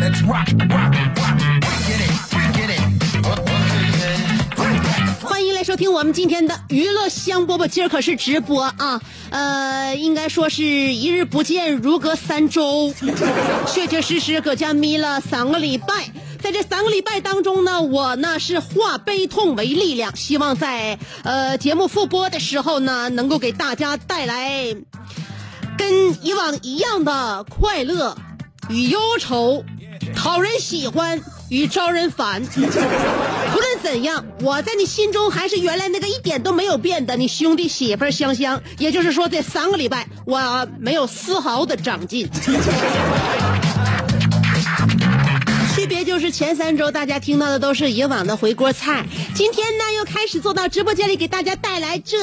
Let's rock, rock, rock. Get it, get it. 欢迎来收听我们今天的娱乐香饽饽，今儿可是直播啊，呃，应该说是一日不见如隔三周，确确实实搁家眯了三个礼拜。在这三个礼拜当中呢，我呢是化悲痛为力量，希望在呃节目复播的时候呢，能够给大家带来跟以往一样的快乐与忧愁，讨人喜欢与招人烦。无论怎样，我在你心中还是原来那个一点都没有变的你兄弟媳妇香香。也就是说，这三个礼拜我没有丝毫的长进。区别就是前三周大家听到的都是以往的回锅菜，今天呢又开始坐到直播间里给大家带来这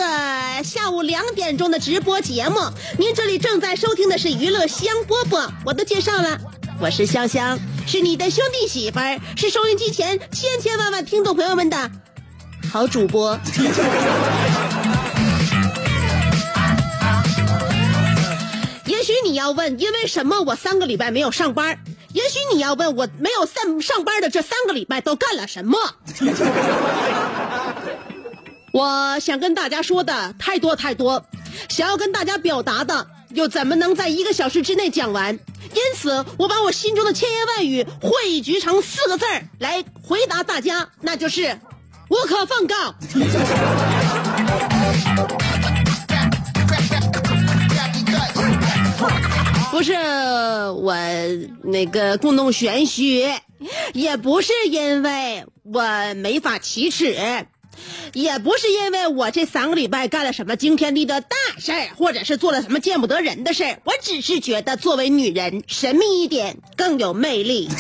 下午两点钟的直播节目。您这里正在收听的是娱乐香饽饽，我都介绍了，我是香香，是你的兄弟媳妇儿，是收音机前千千万万听众朋友们的好主播。也许你要问，因为什么我三个礼拜没有上班？也许你要问我没有上上班的这三个礼拜都干了什么？我想跟大家说的太多太多，想要跟大家表达的又怎么能在一个小时之内讲完？因此，我把我心中的千言万语汇聚成四个字儿来回答大家，那就是无可奉告。不是我那个故弄玄虚，也不是因为我没法启齿，也不是因为我这三个礼拜干了什么惊天地的大事儿，或者是做了什么见不得人的事儿。我只是觉得作为女人，神秘一点更有魅力。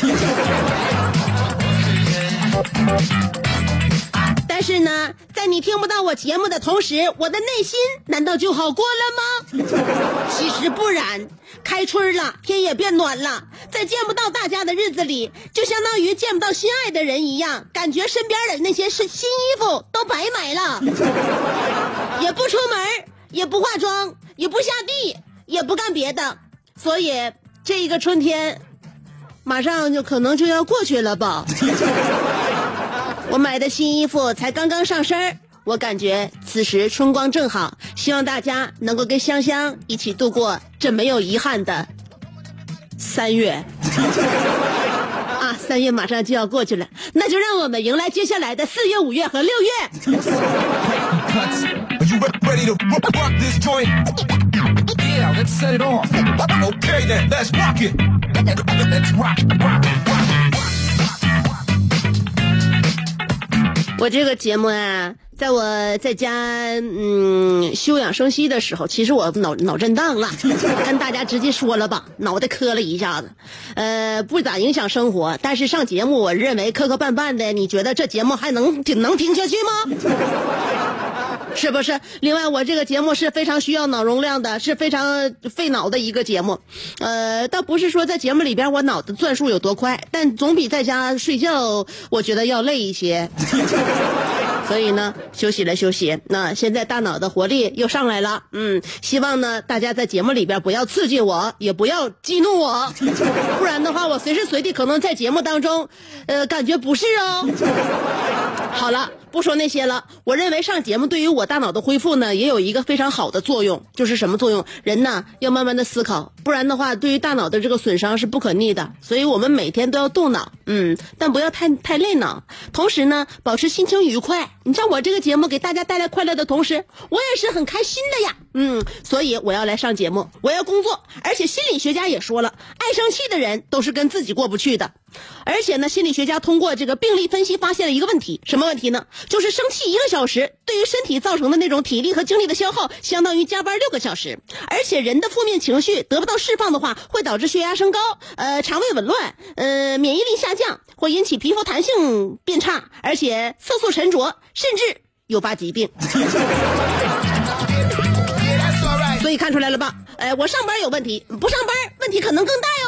但是呢，在你听不到我节目的同时，我的内心难道就好过了吗？其实不然，开春了，天也变暖了，在见不到大家的日子里，就相当于见不到心爱的人一样，感觉身边的那些是新衣服都白买了，也不出门，也不化妆，也不下地，也不干别的，所以这一个春天，马上就可能就要过去了吧。我买的新衣服才刚刚上身，我感觉此时春光正好，希望大家能够跟香香一起度过这没有遗憾的三月。啊，三月马上就要过去了，那就让我们迎来接下来的四月、五月和六月。我这个节目啊，在我在家嗯休养生息的时候，其实我脑脑震荡了，跟大家直接说了吧，脑袋磕了一下子，呃，不咋影响生活，但是上节目，我认为磕磕绊绊的，你觉得这节目还能挺能听下去吗？是不是？另外，我这个节目是非常需要脑容量的，是非常费脑的一个节目。呃，倒不是说在节目里边我脑子转速有多快，但总比在家睡觉，我觉得要累一些。所以呢，休息了休息。那现在大脑的活力又上来了，嗯，希望呢大家在节目里边不要刺激我，也不要激怒我，不然的话，我随时随地可能在节目当中，呃，感觉不适哦。好了。不说那些了，我认为上节目对于我大脑的恢复呢，也有一个非常好的作用，就是什么作用？人呢要慢慢的思考，不然的话，对于大脑的这个损伤是不可逆的。所以我们每天都要动脑，嗯，但不要太太累脑。同时呢，保持心情愉快。你像我这个节目给大家带来快乐的同时，我也是很开心的呀，嗯，所以我要来上节目，我要工作。而且心理学家也说了，爱生气的人都是跟自己过不去的。而且呢，心理学家通过这个病例分析发现了一个问题，什么问题呢？就是生气一个小时，对于身体造成的那种体力和精力的消耗，相当于加班六个小时。而且人的负面情绪得不到释放的话，会导致血压升高，呃，肠胃紊乱，呃，免疫力下降，会引起皮肤弹性变差，而且色素沉着，甚至诱发疾病。所以看出来了吧？哎，我上班有问题，不上班问题可能更大哟。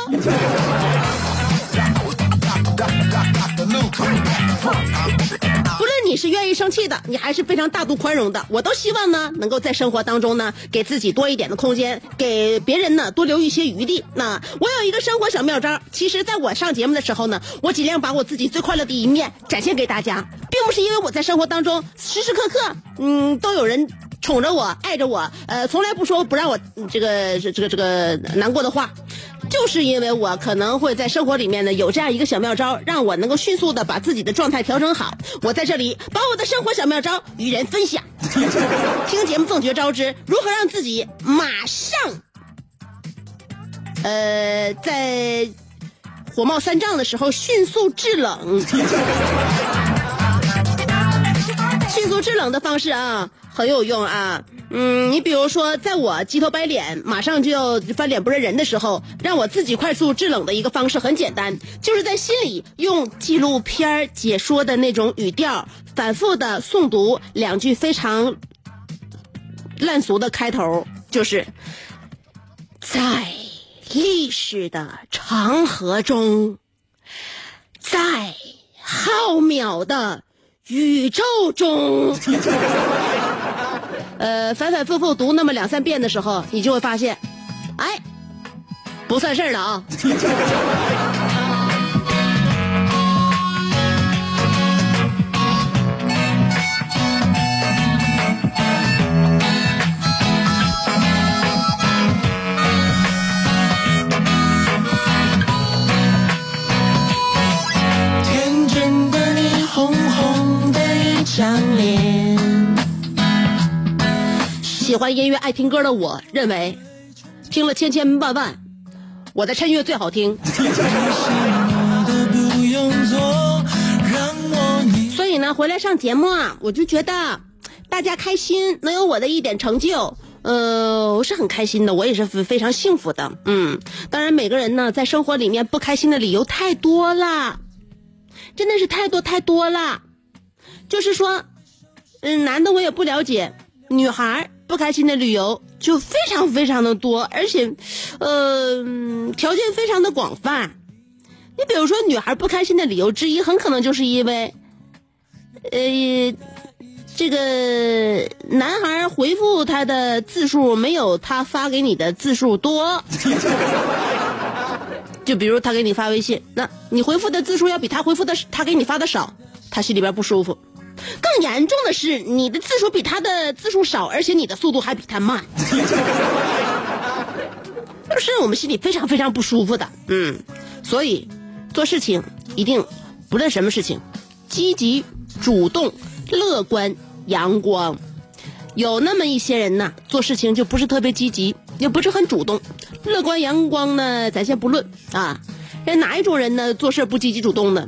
你是愿意生气的，你还是非常大度宽容的，我都希望呢，能够在生活当中呢，给自己多一点的空间，给别人呢多留一些余地。那我有一个生活小妙招，其实在我上节目的时候呢，我尽量把我自己最快乐的一面展现给大家，并不是因为我在生活当中时时刻刻，嗯，都有人宠着我、爱着我，呃，从来不说不让我这个这个这个难过的话。就是因为我可能会在生活里面呢有这样一个小妙招，让我能够迅速的把自己的状态调整好。我在这里把我的生活小妙招与人分享。听节目奉绝招之，如何让自己马上，呃，在火冒三丈的时候迅速制冷。迅速制冷的方式啊，很有用啊。嗯，你比如说，在我鸡头白脸、马上就要翻脸不认人的时候，让我自己快速制冷的一个方式很简单，就是在心里用纪录片解说的那种语调，反复的诵读两句非常烂俗的开头，就是在历史的长河中，在浩渺的宇宙中。呃，反反复复读那么两三遍的时候，你就会发现，哎，不算事儿了啊。喜欢音乐、爱听歌的我认为，听了千千万万，我的衬乐最好听。所以呢，回来上节目啊，我就觉得大家开心，能有我的一点成就，呃，我是很开心的，我也是非非常幸福的。嗯，当然每个人呢，在生活里面不开心的理由太多了，真的是太多太多了。就是说，嗯，男的我也不了解，女孩。不开心的理由就非常非常的多，而且，呃，条件非常的广泛。你比如说，女孩不开心的理由之一，很可能就是因为，呃，这个男孩回复他的字数没有他发给你的字数多。就比如他给你发微信，那你回复的字数要比他回复的他给你发的少，他心里边不舒服。更严重的是，你的字数比他的字数少，而且你的速度还比他慢，就是我们心里非常非常不舒服的。嗯，所以做事情一定不论什么事情，积极、主动、乐观、阳光。有那么一些人呢，做事情就不是特别积极，也不是很主动。乐观阳光呢，咱先不论啊。人哪一种人呢，做事不积极主动呢？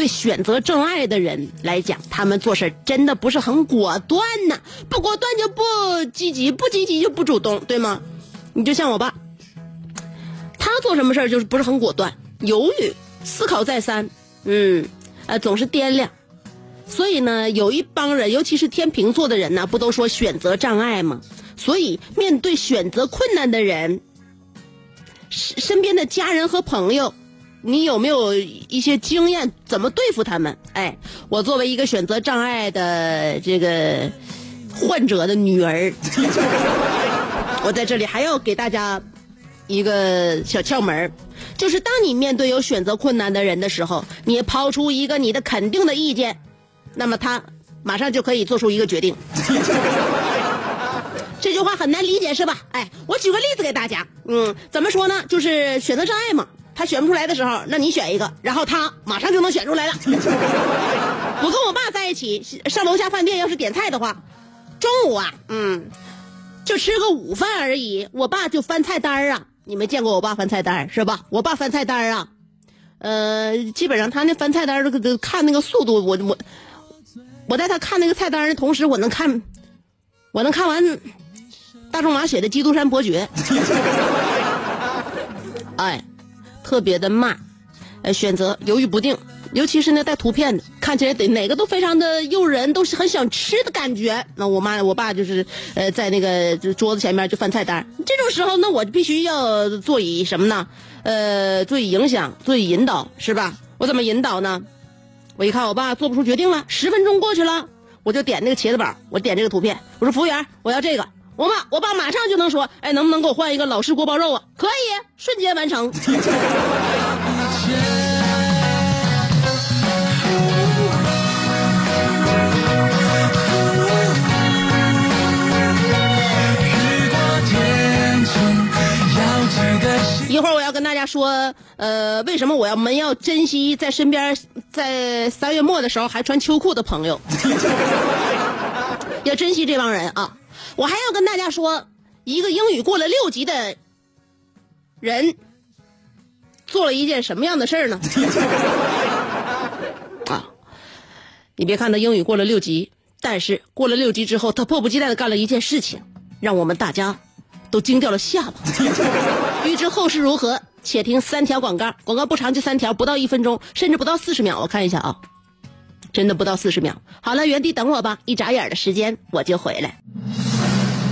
对选择真爱的人来讲，他们做事真的不是很果断呢。不果断就不积极，不积极就不主动，对吗？你就像我爸，他做什么事就是不是很果断，犹豫、思考再三，嗯，呃，总是掂量。所以呢，有一帮人，尤其是天秤座的人呢，不都说选择障碍吗？所以面对选择困难的人，身身边的家人和朋友。你有没有一些经验，怎么对付他们？哎，我作为一个选择障碍的这个患者的女儿，我在这里还要给大家一个小窍门就是当你面对有选择困难的人的时候，你抛出一个你的肯定的意见，那么他马上就可以做出一个决定。这句话很难理解是吧？哎，我举个例子给大家。嗯，怎么说呢？就是选择障碍嘛。他选不出来的时候，那你选一个，然后他马上就能选出来了。我跟我爸在一起上楼下饭店，要是点菜的话，中午啊，嗯，就吃个午饭而已，我爸就翻菜单啊。你没见过我爸翻菜单是吧？我爸翻菜单啊，呃，基本上他那翻菜单这个看那个速度，我我我在他看那个菜单的同时，我能看，我能看完大仲马写的《基督山伯爵》，哎，特别的慢，呃，选择犹豫不定，尤其是那带图片的，看起来得哪个都非常的诱人，都是很想吃的感觉。那我妈我爸就是呃在那个就桌子前面就翻菜单，这种时候那我必须要做以什么呢？呃，做以影响，做以引导，是吧？我怎么引导呢？我一看我爸做不出决定了，十分钟过去了，我就点那个茄子堡，我点这个图片，我说服务员，我要这个。我爸我爸马上就能说，哎，能不能给我换一个老式锅包肉啊？可以，瞬间完成。一会儿我要跟大家说，呃，为什么我要们要珍惜在身边，在三月末的时候还穿秋裤的朋友，要珍惜这帮人啊！我还要跟大家说，一个英语过了六级的人，做了一件什么样的事儿呢？啊，你别看他英语过了六级，但是过了六级之后，他迫不及待的干了一件事情，让我们大家都惊掉了下巴。欲知后事如何，且听三条广告。广告不长，就三条，不到一分钟，甚至不到四十秒。我看一下啊，真的不到四十秒。好了，原地等我吧，一眨眼的时间我就回来。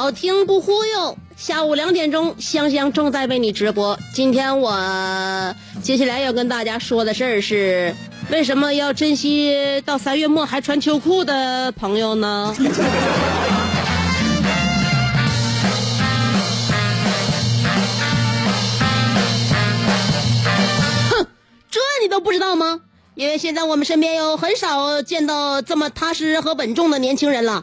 好听不忽悠。下午两点钟，香香正在为你直播。今天我接下来要跟大家说的事儿是，为什么要珍惜到三月末还穿秋裤的朋友呢？哼，这你都不知道吗？因为现在我们身边有很少见到这么踏实和稳重的年轻人了。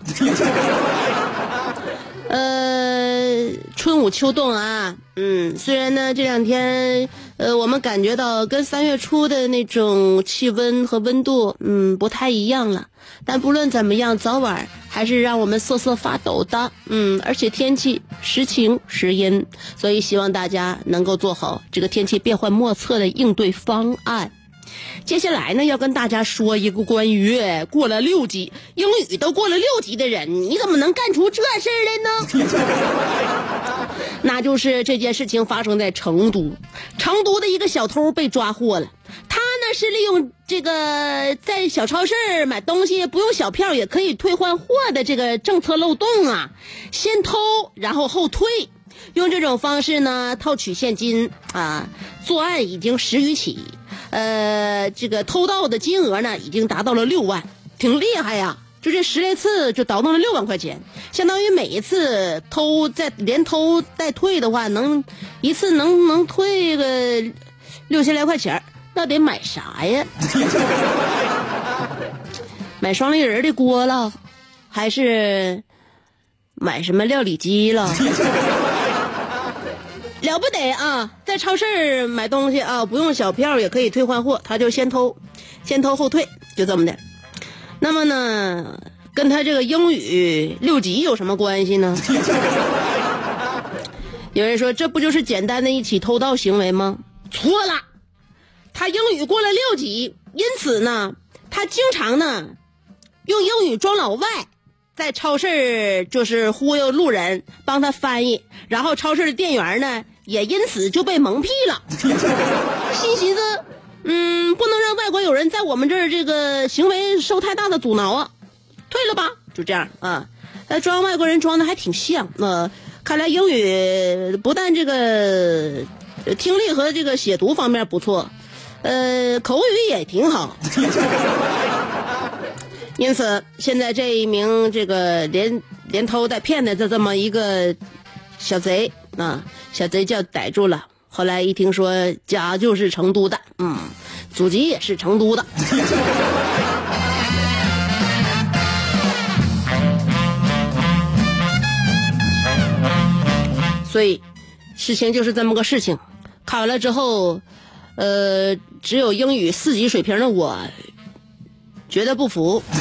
呃，春捂秋冻啊，嗯，虽然呢这两天，呃，我们感觉到跟三月初的那种气温和温度，嗯，不太一样了，但不论怎么样，早晚还是让我们瑟瑟发抖的，嗯，而且天气时晴时阴，所以希望大家能够做好这个天气变幻莫测的应对方案。接下来呢，要跟大家说一个关于过了六级英语都过了六级的人，你怎么能干出这事儿来呢？那就是这件事情发生在成都，成都的一个小偷被抓获了。他呢是利用这个在小超市买东西不用小票也可以退换货的这个政策漏洞啊，先偷然后后退。用这种方式呢套取现金啊，作案已经十余起，呃，这个偷盗的金额呢已经达到了六万，挺厉害呀。就这十来次就倒腾了六万块钱，相当于每一次偷再连偷带退的话，能一次能能退个六千来块钱那得买啥呀？买双立人的锅了，还是买什么料理机了？了不得啊！在超市买东西啊，不用小票也可以退换货，他就先偷，先偷后退，就这么的。那么呢，跟他这个英语六级有什么关系呢？有人说，这不就是简单的一起偷盗行为吗？错了，他英语过了六级，因此呢，他经常呢用英语装老外，在超市就是忽悠路人，帮他翻译，然后超市的店员呢也因此就被蒙蔽了，心寻思，嗯，不能让外国友人在我们这儿这个行为受太大的阻挠啊，退了吧，就这样啊，呃，装外国人装的还挺像，呃，看来英语不但这个听力和这个写读方面不错，呃，口语也挺好。因此，现在这一名这个连连偷带骗的这这么一个小贼啊，小贼叫逮住了。后来一听说家就是成都的，嗯，祖籍也是成都的。所以，事情就是这么个事情。看完了之后，呃，只有英语四级水平的我。觉得不服，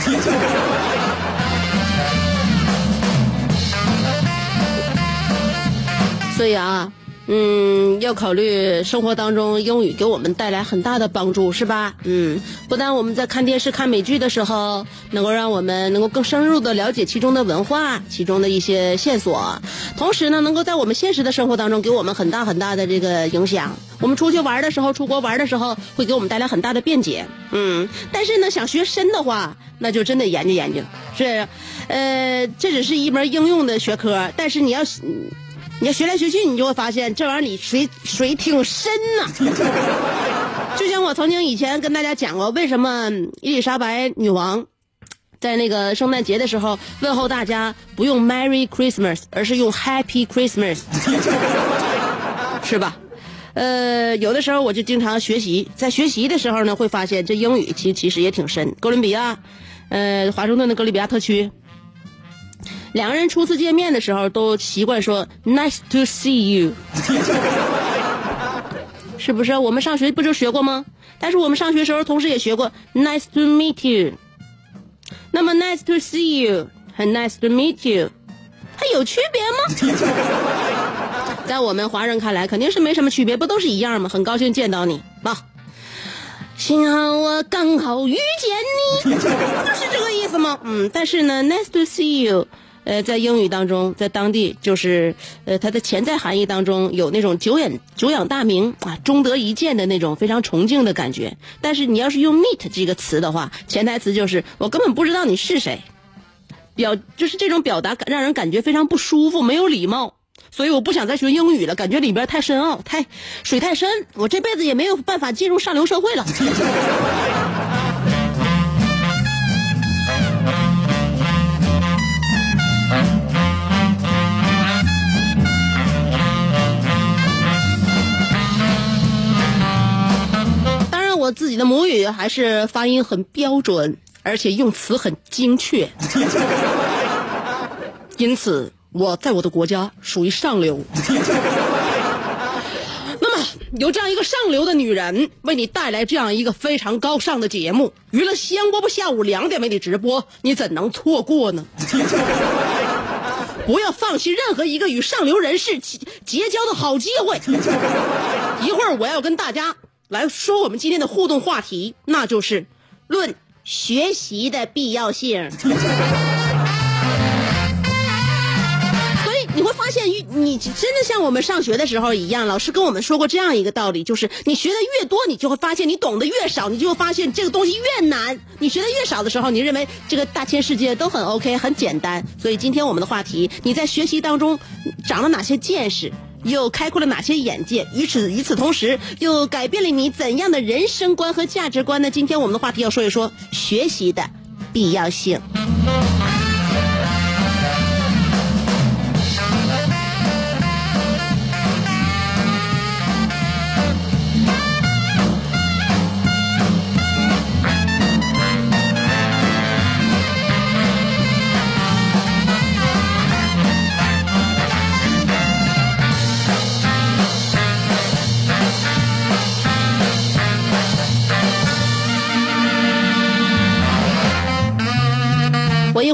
所以啊，嗯，要考虑生活当中英语给我们带来很大的帮助，是吧？嗯，不但我们在看电视、看美剧的时候，能够让我们能够更深入的了解其中的文化、其中的一些线索，同时呢，能够在我们现实的生活当中给我们很大很大的这个影响。我们出去玩的时候，出国玩的时候，会给我们带来很大的便捷。嗯，但是呢，想学深的话，那就真得研究研究。是，呃，这只是一门应用的学科，但是你要，你要学来学去，你就会发现这玩意儿你水水挺深呐。就像我曾经以前跟大家讲过，为什么伊丽莎白女王在那个圣诞节的时候问候大家不用 Merry Christmas，而是用 Happy Christmas，是吧？呃，有的时候我就经常学习，在学习的时候呢，会发现这英语其其实也挺深。哥伦比亚，呃，华盛顿的哥伦比亚特区，两个人初次见面的时候都习惯说 “Nice to see you”，是不是？我们上学不就学过吗？但是我们上学时候同时也学过 “Nice to meet you”。那么 “Nice to see you” 和 “Nice to meet you” 它有区别吗？在我们华人看来，肯定是没什么区别，不都是一样吗？很高兴见到你，啊，幸好我刚好遇见你，不就是这个意思吗？嗯，但是呢，nice to see you，呃，在英语当中，在当地就是呃，它的潜在含义当中有那种久仰久仰大名啊，终得一见的那种非常崇敬的感觉。但是你要是用 meet 这个词的话，潜台词就是我根本不知道你是谁，表就是这种表达让人感觉非常不舒服，没有礼貌。所以我不想再学英语了，感觉里边太深奥，太水太深，我这辈子也没有办法进入上流社会了。自己的母语还是发音很标准，而且用词很精确，因此。我在我的国家属于上流。那么，有这样一个上流的女人为你带来这样一个非常高尚的节目，娱乐香饽饽下午两点为你直播，你怎能错过呢？不要放弃任何一个与上流人士结交的好机会。一会儿我要跟大家来说我们今天的互动话题，那就是论学习的必要性。你会发现，你真的像我们上学的时候一样，老师跟我们说过这样一个道理，就是你学的越多，你就会发现你懂得越少，你就会发现这个东西越难。你学的越少的时候，你认为这个大千世界都很 OK，很简单。所以今天我们的话题，你在学习当中长了哪些见识，又开阔了哪些眼界？与此与此同时，又改变了你怎样的人生观和价值观呢？今天我们的话题要说一说学习的必要性。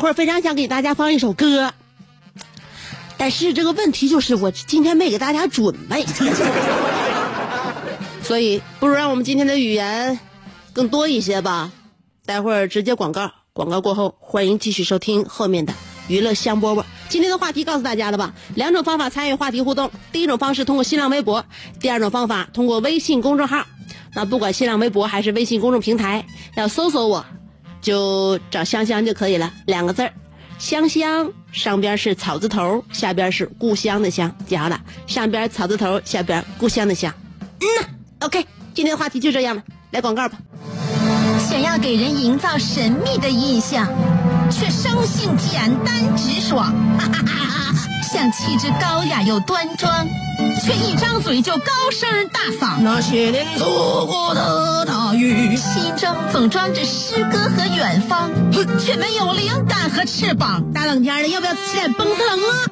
会儿非常想给大家放一首歌，但是这个问题就是我今天没给大家准备，所以不如让我们今天的语言更多一些吧。待会儿直接广告，广告过后欢迎继续收听后面的娱乐香饽饽。今天的话题告诉大家了吧？两种方法参与话题互动，第一种方式通过新浪微博，第二种方法通过微信公众号。那不管新浪微博还是微信公众平台，要搜索我，就找香香就可以了，两个字儿，香香，上边是草字头，下边是故乡的乡，记好了，上边草字头，下边故乡的乡。嗯呐，OK，今天的话题就这样了，来广告吧。想要给人营造神秘的印象，却生性简单直爽哈哈哈，像气质高雅又端庄，却一张嘴就高声大嗓。那些年错过的大雨，心中总装着诗歌和远方，却没有灵感和翅膀。大冷天的，要不要吃点蹦特冷啊？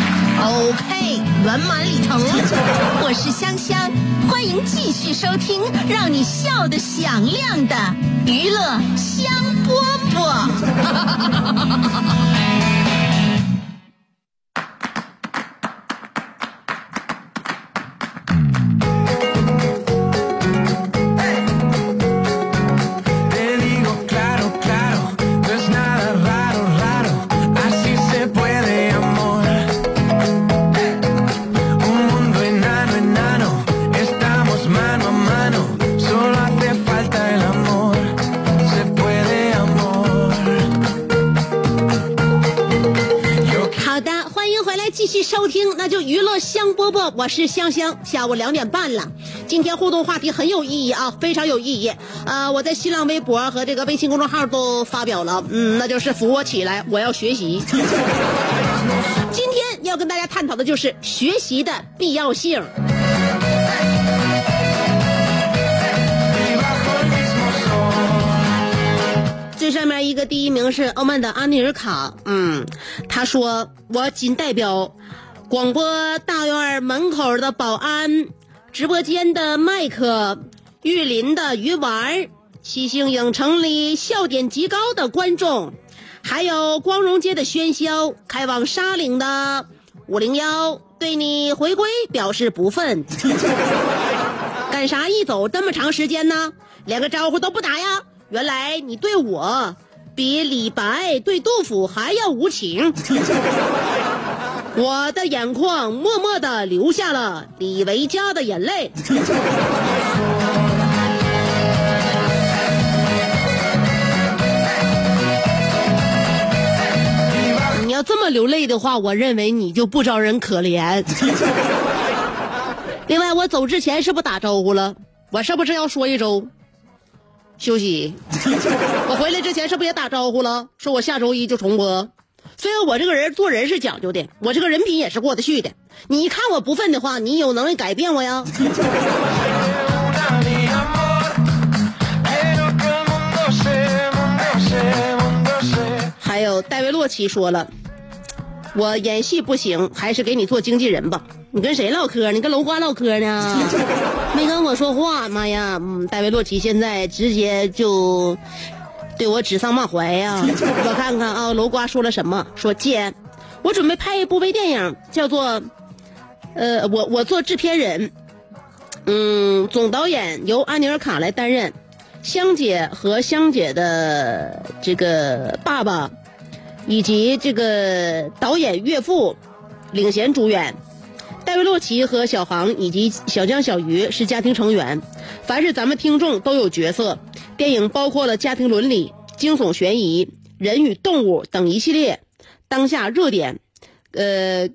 OK，圆满礼成。我是香香，欢迎继续收听让你笑得响亮的娱乐香饽饽。继续收听，那就娱乐香饽饽，我是香香。下午两点半了，今天互动话题很有意义啊，非常有意义。呃，我在新浪微博和这个微信公众号都发表了，嗯，那就是扶我起来，我要学习。今天要跟大家探讨的就是学习的必要性。上面一个第一名是欧曼的安尼尔卡，嗯，他说我仅代表广播大院门口的保安、直播间的麦克、玉林的鱼丸、七星影城里笑点极高的观众，还有光荣街的喧嚣、开往沙岭的五零幺，对你回归表示不忿。干啥一走这么长时间呢？连个招呼都不打呀？原来你对我比李白对杜甫还要无情。我的眼眶默默的流下了李维嘉的眼泪。你要这么流泪的话，我认为你就不招人可怜。另外，我走之前是不打招呼了？我是不是要说一周休息？我回来之前是不是也打招呼了？说我下周一就重播。虽然我这个人做人是讲究的，我这个人品也是过得去的。你看我不忿的话，你有能力改变我呀？还有戴维洛奇说了，我演戏不行，还是给你做经纪人吧。你跟谁唠嗑？你跟楼瓜唠嗑呢？没跟我说话，妈呀！嗯，戴维洛奇现在直接就对我指桑骂槐呀、我看看啊，楼瓜说了什么？说姐，我准备拍一部微电影，叫做呃，我我做制片人，嗯，总导演由阿尼尔卡来担任，香姐和香姐的这个爸爸，以及这个导演岳父领衔主演。戴维洛奇和小航以及小江、小鱼是家庭成员，凡是咱们听众都有角色。电影包括了家庭伦理、惊悚悬疑、人与动物等一系列当下热点，呃，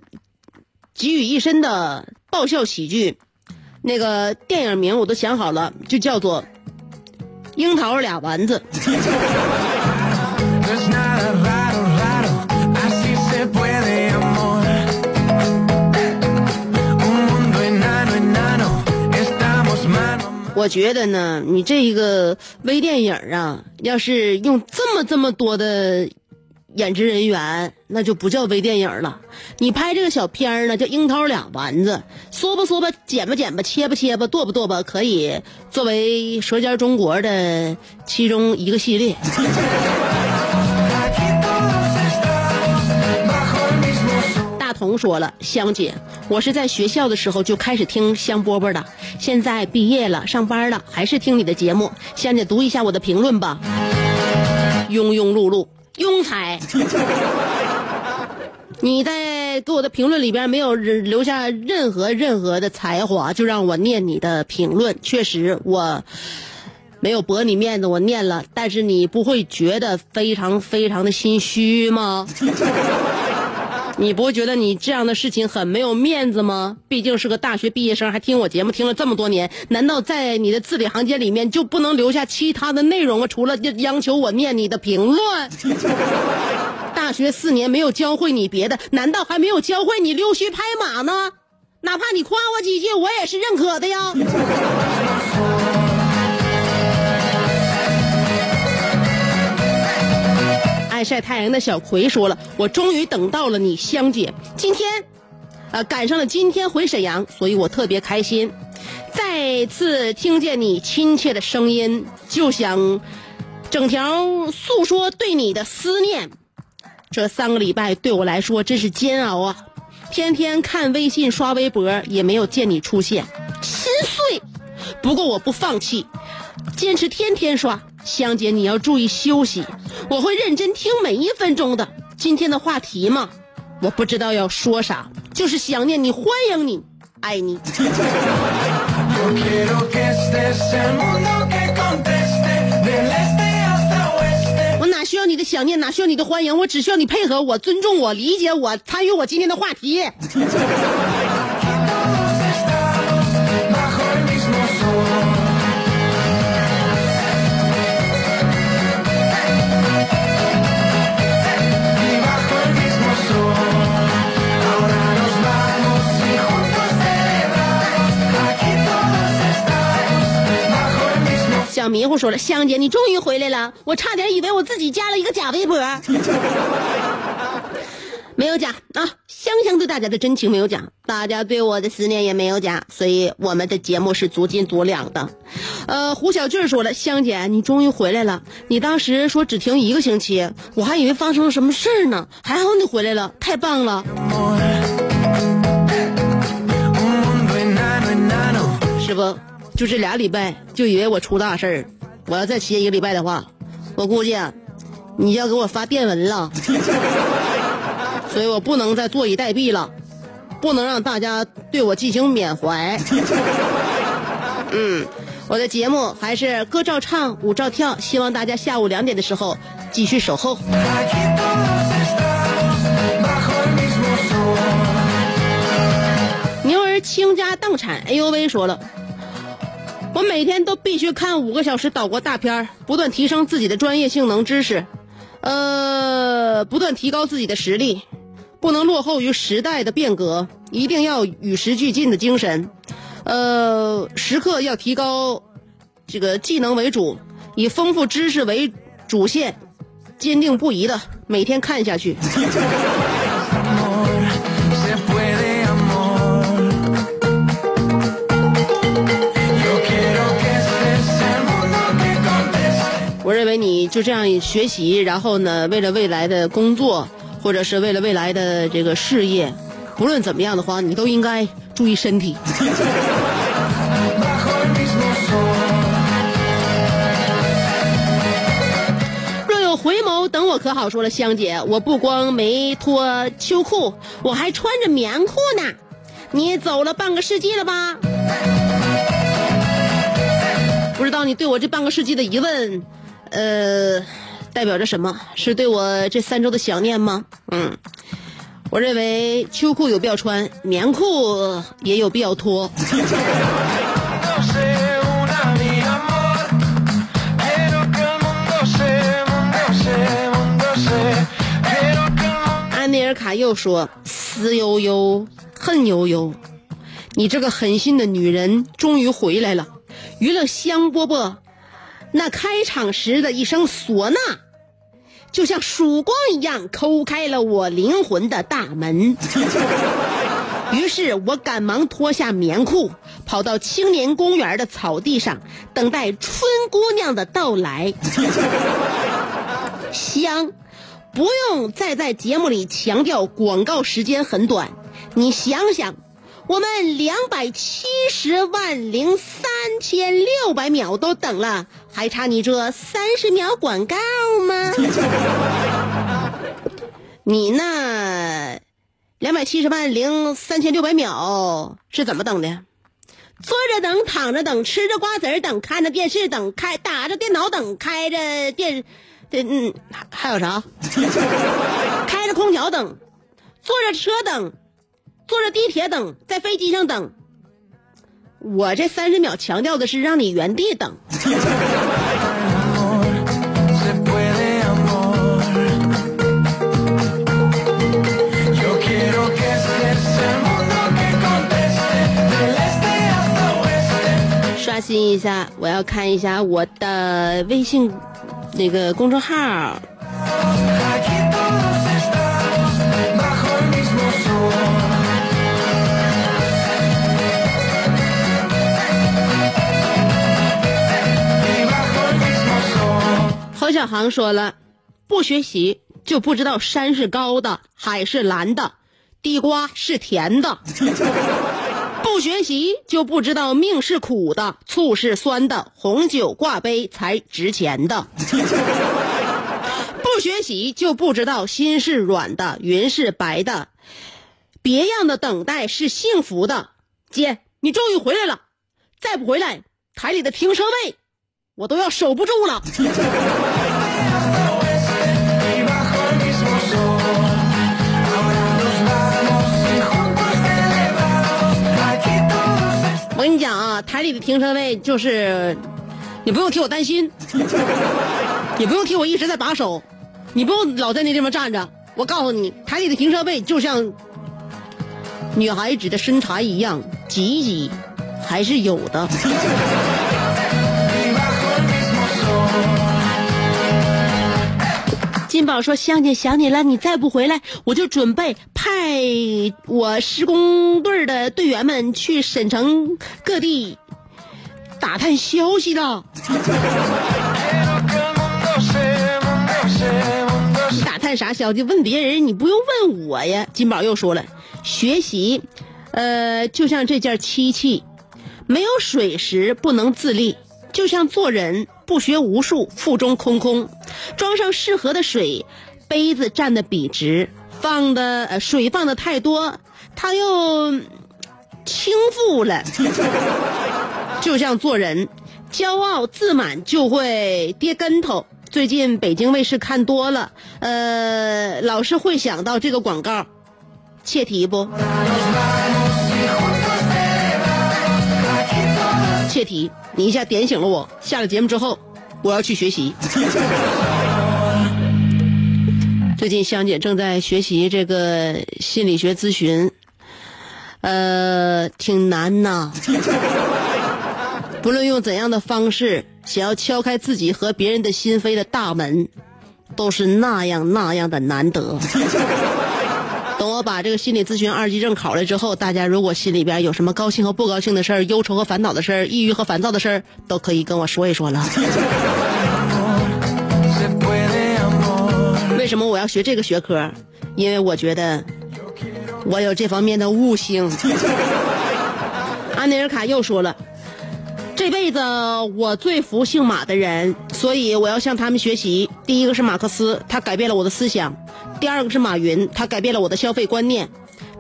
给予一身的爆笑喜剧。那个电影名我都想好了，就叫做《樱桃俩丸子》。我觉得呢，你这一个微电影啊，要是用这么这么多的演职人员，那就不叫微电影了。你拍这个小片儿呢，叫樱桃俩丸子，说吧说吧，剪吧剪吧，切吧切吧，剁吧剁吧，可以作为《舌尖中国》的其中一个系列。Mismo sol. 大同说了，香姐，我是在学校的时候就开始听香饽饽的，现在毕业了，上班了，还是听你的节目。香姐读一下我的评论吧。庸庸碌碌，庸才。你在给我的评论里边没有留下任何任何的才华，就让我念你的评论。确实，我没有驳你面子，我念了，但是你不会觉得非常非常的心虚吗？你不会觉得你这样的事情很没有面子吗？毕竟是个大学毕业生，还听我节目听了这么多年，难道在你的字里行间里面就不能留下其他的内容吗？除了央求我念你的评论，大学四年没有教会你别的，难道还没有教会你溜须拍马呢？哪怕你夸我几句，我也是认可的呀。爱晒太阳的小葵说了：“我终于等到了你，香姐。今天，呃，赶上了今天回沈阳，所以我特别开心。再次听见你亲切的声音，就想整条诉说对你的思念。这三个礼拜对我来说真是煎熬啊！天天看微信刷微博，也没有见你出现，心碎。不过我不放弃，坚持天天刷。香姐，你要注意休息，我会认真听每一分钟的。今天的话题嘛，我不知道要说啥，就是想念你，欢迎你，爱你。我哪需要你的想念，哪需要你的欢迎，我只需要你配合我、尊重我、理解我、参与我今天的话题。小迷糊说了：“香姐，你终于回来了，我差点以为我自己加了一个假微博。没有假啊，香香对大家的真情没有假，大家对我的思念也没有假，所以我们的节目是足斤足两的。呃，胡小俊说了，香姐，你终于回来了。你当时说只停一个星期，我还以为发生了什么事儿呢。还好你回来了，太棒了.是不？就这俩礼拜就以为我出大事儿，我要再歇一个礼拜的话，我估计啊，你要给我发电文了。所以我不能再坐以待毙了，不能让大家对我进行缅怀。嗯，我的节目还是歌照唱，舞照跳，希望大家下午两点的时候继续守候。牛儿倾家荡产，哎呦喂，说了，我每天都必须看五个小时岛国大片儿不断提升自己的专业性能知识，呃，不断提高自己的实力，不能落后于时代的变革，一定要与时俱进的精神，呃，时刻要提高这个技能为主，以丰富知识为主线，坚定不移的每天看下去。你就这样学习，然后呢，为了未来的工作，或者是为了未来的这个事业，不论怎么样的话，你都应该注意身体。若有回眸，等我可好？说了，香姐，我不光没脱秋裤，我还穿着棉裤呢。你走了半个世纪了吧？不知道你对我这半个世纪的疑问，呃，代表着什么？是对我这三周的想念吗？嗯，我认为秋裤有必要穿，棉裤也有必要脱。安内尔卡又说：“思悠悠，恨悠悠，你这个狠心的女人终于回来了。娱乐香饽饽那开场时的一声唢呐，就像曙光一样抠开了我灵魂的大门。于是我赶忙脱下棉裤，跑到青年公园的草地上，等待春姑娘的到来。香，不用再在节目里强调广告时间很短，你想想，我们两百七十万零三千六百秒都等了，还差你这三十秒广告吗？你那两百七十万零三千六百秒是怎么等的？坐着等，躺着等，吃着瓜子儿等，看着电视等，开打着电脑等，开着电，这嗯还有啥？开着空调等，坐着车等，坐着地铁等，在飞机上等。我这三十秒强调的是让你原地等。刷新一下我要看一下我的微信那个公众号。侯小航说了，不学习就不知道山是高的，海是蓝的，地瓜是甜的；不学习就不知道命是苦的，醋是酸的，红酒挂杯才值钱的；不学习就不知道心是软的，云是白的，别样的等待是幸福的。姐，你终于回来了，再不回来，台里的停车位我都要守不住了。跟你讲啊，台里的停车位就是，你不用替我担心，也不用替我一直在把守，你不用老在那地方站着。我告诉你，台里的停车位就像女孩子的身材一样，挤一挤还是有的。金宝说：“香姐想你了，你再不回来，我就准备派我施工队的队员们去省城各地打探消息了。你打探啥消息？问别人，你不用问我呀。”金宝又说了：“学习，呃，就像这件漆器，没有水时不能自立，就像做人不学无术，腹中空空。装上适合的水，杯子站的笔直，放的呃水放的太多，他又倾覆了。就像做人，骄傲自满就会跌跟头。最近北京卫视看多了，呃，老是会想到这个广告，切题不？切题，你一下点醒了我。下了节目之后，我要去学习。最近香姐正在学习这个心理学咨询，呃，挺难呐。不论用怎样的方式，想要敲开自己和别人的心扉的大门，都是那样那样的难得。等我把这个心理咨询二级证考了之后，大家如果心里边有什么高兴和不高兴的事儿、忧愁和烦恼的事儿、抑郁和烦躁的事儿，都可以跟我说一说了。为什么我要学这个学科？因为我觉得我有这方面的悟性。安内尔卡又说了，这辈子我最服姓马的人，所以我要向他们学习。第一个是马克思，他改变了我的思想；第二个是马云，他改变了我的消费观念；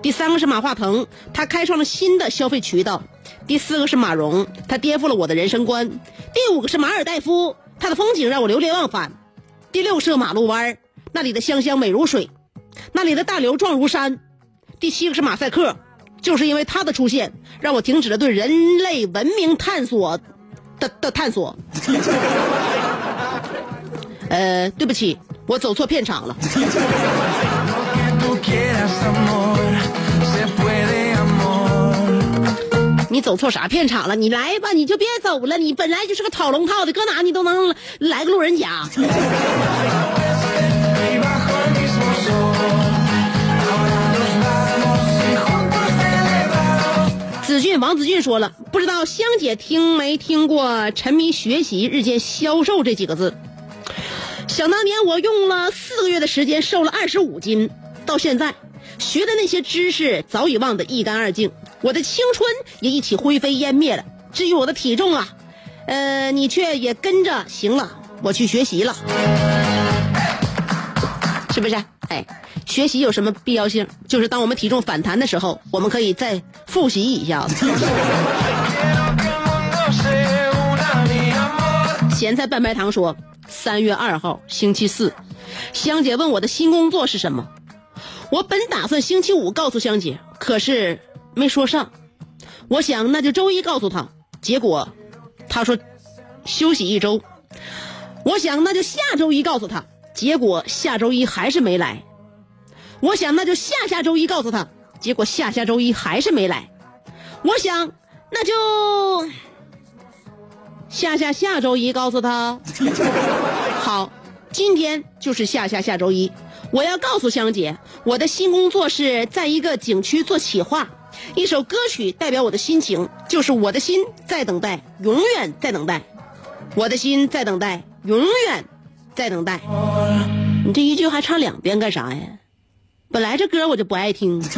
第三个是马化腾，他开创了新的消费渠道；第四个是马蓉，他颠覆了我的人生观；第五个是马尔代夫，他的风景让我流连忘返；第六是个马路弯儿那里的香香美如水，那里的大刘壮如山；第七个是马赛克，就是因为它的出现，让我停止了对人类文明探索的的探索。呃，对不起，我走错片场了。你走错啥片场了？你来吧，你就别走了。你本来就是个讨龙套的，搁哪你都能来个路人甲。子俊王子俊说了，不知道香姐听没听过“沉迷学习日渐消瘦”这几个字。想当年我用了四个月的时间瘦了二十五斤，到现在学的那些知识早已忘得一干二净，我的青春也一起灰飞烟灭了。至于我的体重啊，呃，你却也跟着行了，我去学习了，是不是？哎，学习有什么必要性？就是当我们体重反弹的时候，我们可以再复习一下子。咸菜拌白糖说，三月二号星期四，香姐问我的新工作是什么，我本打算星期五告诉香姐，可是没说上。我想那就周一告诉她，结果她说休息一周。我想那就下周一告诉她，结果下周一还是没来。我想那就下下周一告诉他，结果下下周一还是没来。我想那就。下下下周一告诉他。好，今天就是下下下周一，我要告诉香姐，我的新工作是在一个景区做企划，一首歌曲代表我的心情，就是我的心在等待，永远在等待，我的心在等待，永远在等待。你这一句还唱两遍干啥呀？本来这歌我就不爱听。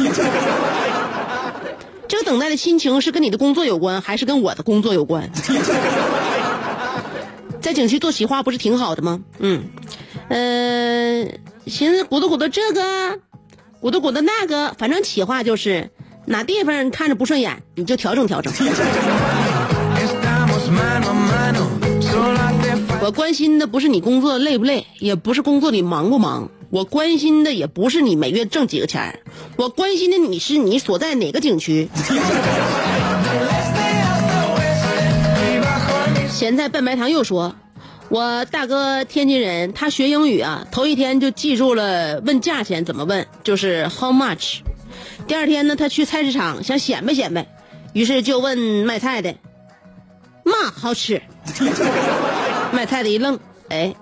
这个等待的心情是跟你的工作有关，还是跟我的工作有关？在景区做企划不是挺好的吗？嗯，呃，寻思鼓捣鼓捣这个，鼓捣鼓捣那个，反正企划就是哪地方看着不顺眼，你就调整调整。我关心的不是你工作累不累，也不是工作你忙不忙，我关心的也不是你每月挣几个钱儿我关心的你是你所在哪个景区。咸菜拌白糖又说，我大哥天津人，他学英语啊，头一天就记住了问价钱怎么问，就是 how much。第二天呢，他去菜市场想显摆显摆，于是就问卖菜的，嘛好吃？卖菜的一愣，哎，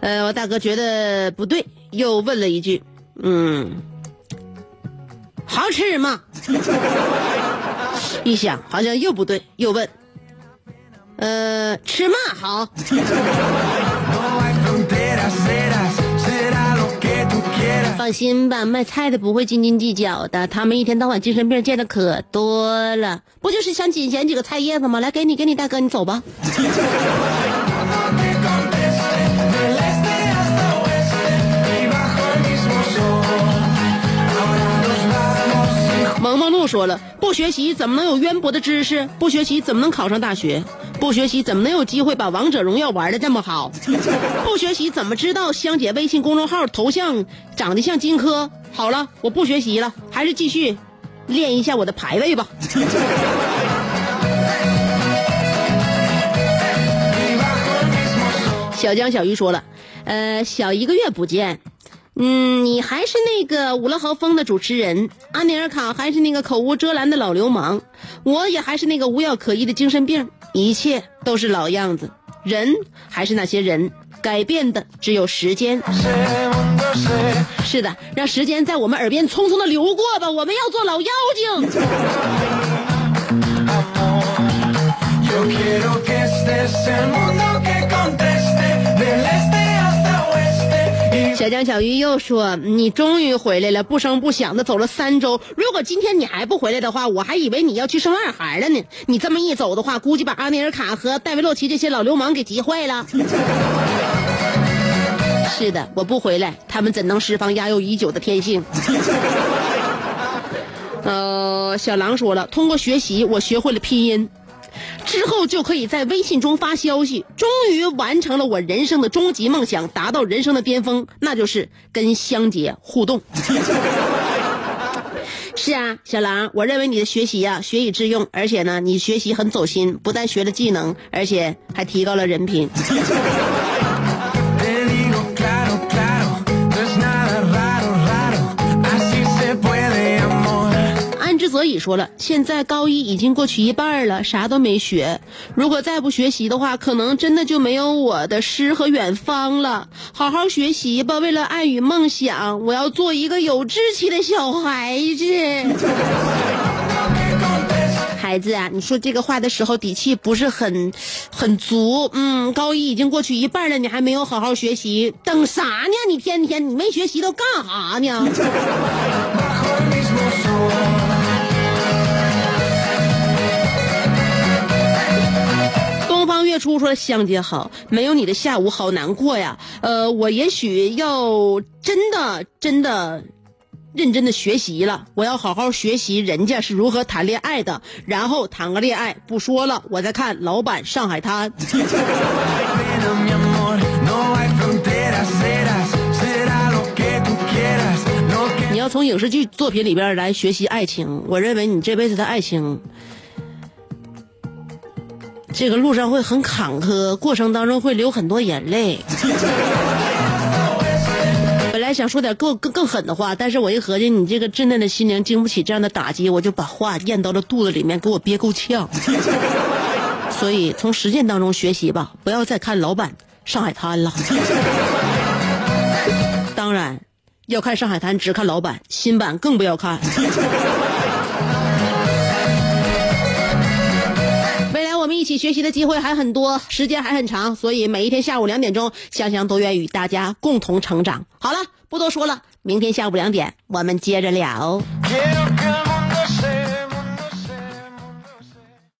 呃，我大哥觉得不对，又问了一句，嗯，好吃吗？一想好像又不对，又问。呃，吃嘛好？放心吧，卖菜的不会斤斤计较的，他们一天到晚精神病见的可多了，不就是想仅捡几个菜叶子吗？来，给你，给你，大哥，你走吧。萌萌露说了，不学习怎么能有渊博的知识？不学习怎么能考上大学？不学习怎么能有机会把王者荣耀玩的这么好？不学习怎么知道香姐微信公众号头像长得像荆轲？好了，我不学习了，还是继续练一下我的排位吧。小江小鱼说了，呃，小一个月不见，嗯，你还是那个五乐豪风的主持人，阿尼尔卡还是那个口无遮拦的老流氓，我也还是那个无药可医的精神病，一切都是老样子，人还是那些人，改变的只有时间。是的，让时间在我们耳边匆匆的流过吧，我们要做老妖精。小江小鱼又说：“你终于回来了，不声不响的走了三周。如果今天你还不回来的话，我还以为你要去生二孩了呢。你这么一走的话，估计把阿内尔卡和戴维洛奇这些老流氓给急坏了。”是的，我不回来，他们怎能释放压抑已久的天性？呃，小狼说了，通过学习，我学会了拼音。之后就可以在微信中发消息，终于完成了我人生的终极梦想，达到人生的巅峰，那就是跟香姐互动。是啊，小狼，我认为你的学习呀、学以致用，而且呢，你学习很走心，不但学了技能，而且还提高了人品。所以说了，现在高一已经过去一半了，啥都没学。如果再不学习的话，可能真的就没有我的诗和远方了。好好学习吧，为了爱与梦想，我要做一个有志气的小孩子。孩子啊，你说这个话的时候底气不是很很足。嗯，高一已经过去一半了，你还没有好好学习，等啥呢？你天天你没学习都干啥呢？初说：“香姐好，没有你的下午好难过呀。呃，我也许要真的真的认真的学习了，我要好好学习人家是如何谈恋爱的，然后谈个恋爱。不说了，我在看老板《上海滩》。你要从影视剧作品里边来学习爱情，我认为你这辈子的爱情，这个路上会很坎坷，过程当中会流很多眼泪。本来想说点更更更狠的话，但是我一合计，你这个稚嫩的心灵经不起这样的打击，我就把话咽到了肚子里面，给我憋够呛。所以从实践当中学习吧，不要再看老版《上海滩》了。当然，要看《上海滩》，只看老版，新版更不要看。一起学习的机会还很多，时间还很长，所以每一天下午两点钟，香香都愿与大家共同成长。好了，不多说了，明天下午两点我们接着聊。